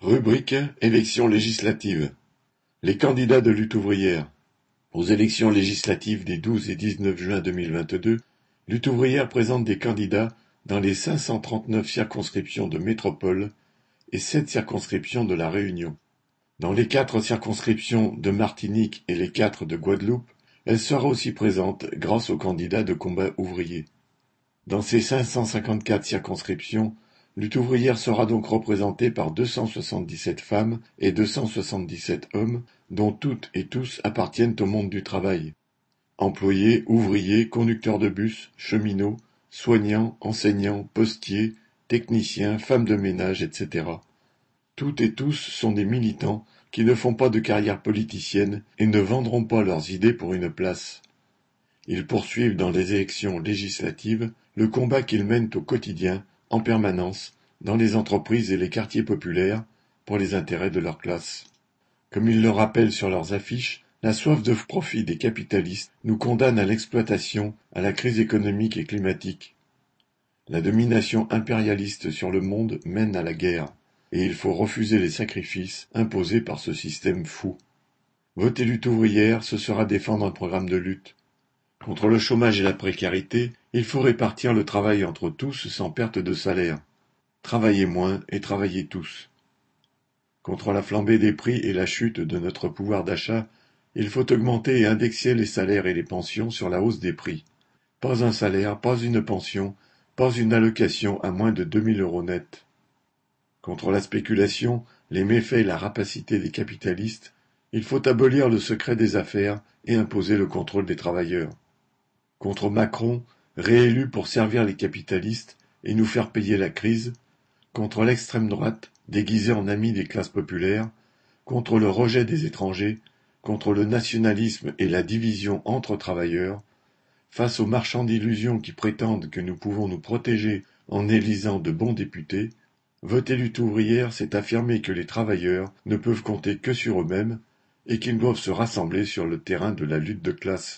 Rubrique Élections législatives. Les candidats de Lutte ouvrière. Aux élections législatives des 12 et 19 juin 2022, Lutte ouvrière présente des candidats dans les 539 circonscriptions de métropole et 7 circonscriptions de la Réunion. Dans les 4 circonscriptions de Martinique et les 4 de Guadeloupe, elle sera aussi présente grâce aux candidats de combat ouvrier. Dans ces 554 circonscriptions, Lutte ouvrière sera donc représentée par 277 femmes et 277 hommes, dont toutes et tous appartiennent au monde du travail. Employés, ouvriers, conducteurs de bus, cheminots, soignants, enseignants, postiers, techniciens, femmes de ménage, etc. Toutes et tous sont des militants qui ne font pas de carrière politicienne et ne vendront pas leurs idées pour une place. Ils poursuivent dans les élections législatives le combat qu'ils mènent au quotidien en permanence dans les entreprises et les quartiers populaires pour les intérêts de leur classe. Comme ils le rappellent sur leurs affiches, la soif de profit des capitalistes nous condamne à l'exploitation, à la crise économique et climatique. La domination impérialiste sur le monde mène à la guerre, et il faut refuser les sacrifices imposés par ce système fou. Voter lutte ouvrière, ce sera défendre un programme de lutte. Contre le chômage et la précarité, il faut répartir le travail entre tous sans perte de salaire. Travailler moins et travailler tous. Contre la flambée des prix et la chute de notre pouvoir d'achat, il faut augmenter et indexer les salaires et les pensions sur la hausse des prix. Pas un salaire, pas une pension, pas une allocation à moins de 2000 euros net. Contre la spéculation, les méfaits et la rapacité des capitalistes, il faut abolir le secret des affaires et imposer le contrôle des travailleurs. Contre Macron, réélu pour servir les capitalistes et nous faire payer la crise, contre l'extrême droite, déguisée en ami des classes populaires, contre le rejet des étrangers, contre le nationalisme et la division entre travailleurs, face aux marchands d'illusions qui prétendent que nous pouvons nous protéger en élisant de bons députés, voter lutte ouvrière, c'est affirmer que les travailleurs ne peuvent compter que sur eux-mêmes et qu'ils doivent se rassembler sur le terrain de la lutte de classe.